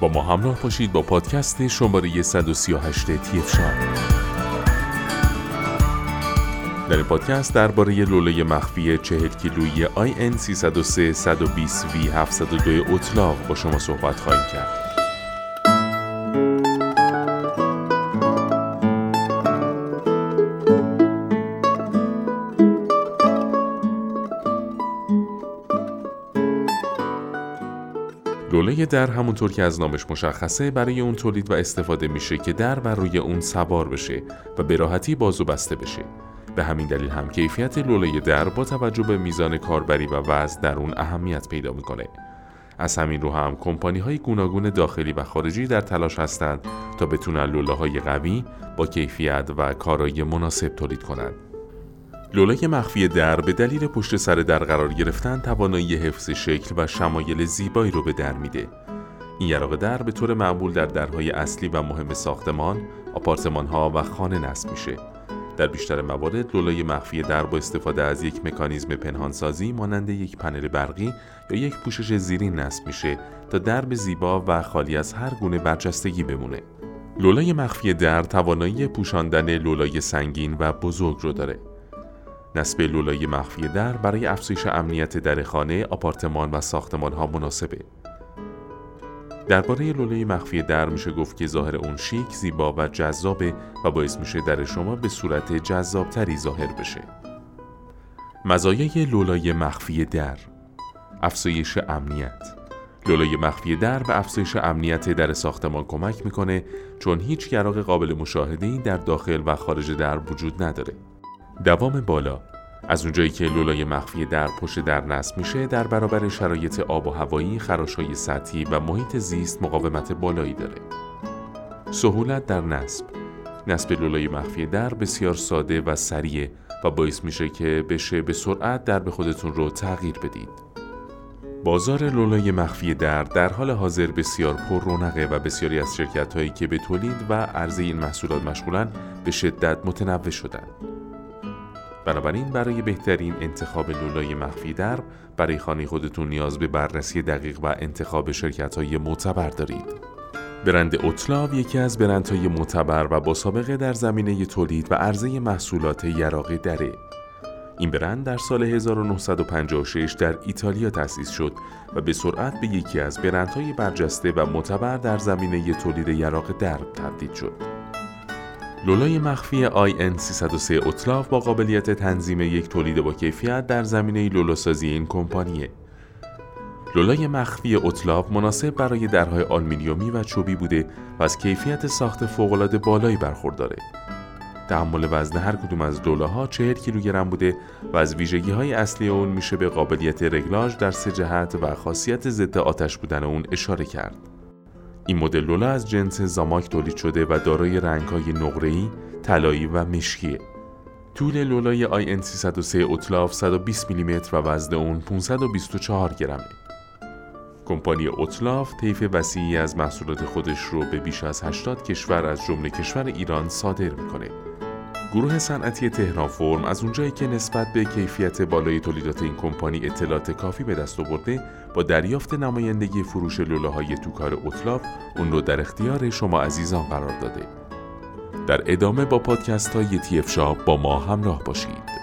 با ما همراه باشید با پادکست شماره 138 تیف در این پادکست درباره لوله مخفی 40 کیلویی IN 303 120 V 702 اطلاق با شما صحبت خواهیم کرد. لوله در همونطور که از نامش مشخصه برای اون تولید و استفاده میشه که در بر روی اون سوار بشه و به راحتی باز و بسته بشه به همین دلیل هم کیفیت لوله در با توجه به میزان کاربری و وزن در اون اهمیت پیدا می‌کنه از همین رو هم کمپانی های گوناگون داخلی و خارجی در تلاش هستند تا بتونن لوله های قوی با کیفیت و کارایی مناسب تولید کنند. لوله مخفی در به دلیل پشت سر در قرار گرفتن توانایی حفظ شکل و شمایل زیبایی رو به در میده. این یراق در به طور معمول در درهای اصلی و مهم ساختمان، آپارتمان ها و خانه نصب میشه. در بیشتر موارد لولای مخفی در با استفاده از یک مکانیزم پنهانسازی مانند یک پنل برقی یا یک پوشش زیرین نصب میشه تا درب زیبا و خالی از هر گونه برجستگی بمونه. لولای مخفی در توانایی پوشاندن لولای سنگین و بزرگ رو داره. نصب لولای مخفی در برای افزایش امنیت در خانه، آپارتمان و ساختمان ها مناسبه. درباره لوله مخفی در میشه گفت که ظاهر اون شیک، زیبا و جذابه و باعث میشه در شما به صورت جذابتری ظاهر بشه. مزایای لولای مخفی در افزایش امنیت لولای مخفی در به افزایش امنیت در ساختمان کمک می‌کنه چون هیچ گراغ قابل مشاهده در داخل و خارج در وجود نداره. دوام بالا. از اونجایی که لولای مخفی در پشت در نصب میشه در برابر شرایط آب و هوایی خراشهای سطحی و محیط زیست مقاومت بالایی داره. سهولت در نصب. نصب لولای مخفی در بسیار ساده و سریع و باعث میشه که بشه به سرعت در به خودتون رو تغییر بدید. بازار لولای مخفی در در حال حاضر بسیار پر رونقه و بسیاری از شرکت هایی که به تولید و عرضه این محصولات مشغولن به شدت متنوع شدند. بنابراین برای بهترین انتخاب لولای مخفی در برای خانه خودتون نیاز به بررسی دقیق و انتخاب شرکت های معتبر دارید. برند اوتلاو یکی از برندهای معتبر و با سابقه در زمینه تولید و عرضه محصولات یراقی دره. این برند در سال 1956 در ایتالیا تأسیس شد و به سرعت به یکی از برندهای برجسته و معتبر در زمینه تولید یراق درب تبدیل شد. لولای مخفی IN303 اطلاف با قابلیت تنظیم یک تولید با کیفیت در زمینه لولوسازی این کمپانیه. لولای مخفی اطلاف مناسب برای درهای آلمینیومی و چوبی بوده و از کیفیت ساخت فوقالعاده بالایی برخورداره. تحمل وزن هر کدوم از ها 40 کیلوگرم بوده و از ویژگی های اصلی اون میشه به قابلیت رگلاژ در سه جهت و خاصیت ضد آتش بودن اون اشاره کرد. این مدل لولا از جنس زاماک تولید شده و دارای رنگ‌های نقره‌ای، طلایی و مشکیه. طول لولای IN 303 اطلاف 120 میلیمتر و وزن اون 524 گرمه. کمپانی اوتلاف طیف وسیعی از محصولات خودش رو به بیش از 80 کشور از جمله کشور ایران صادر می‌کنه. گروه صنعتی تهران فرم از اونجایی که نسبت به کیفیت بالای تولیدات این کمپانی اطلاعات کافی به دست آورده با دریافت نمایندگی فروش لوله های توکار اوتلاف اون رو در اختیار شما عزیزان قرار داده. در ادامه با پادکست های تیف شاب با ما همراه باشید.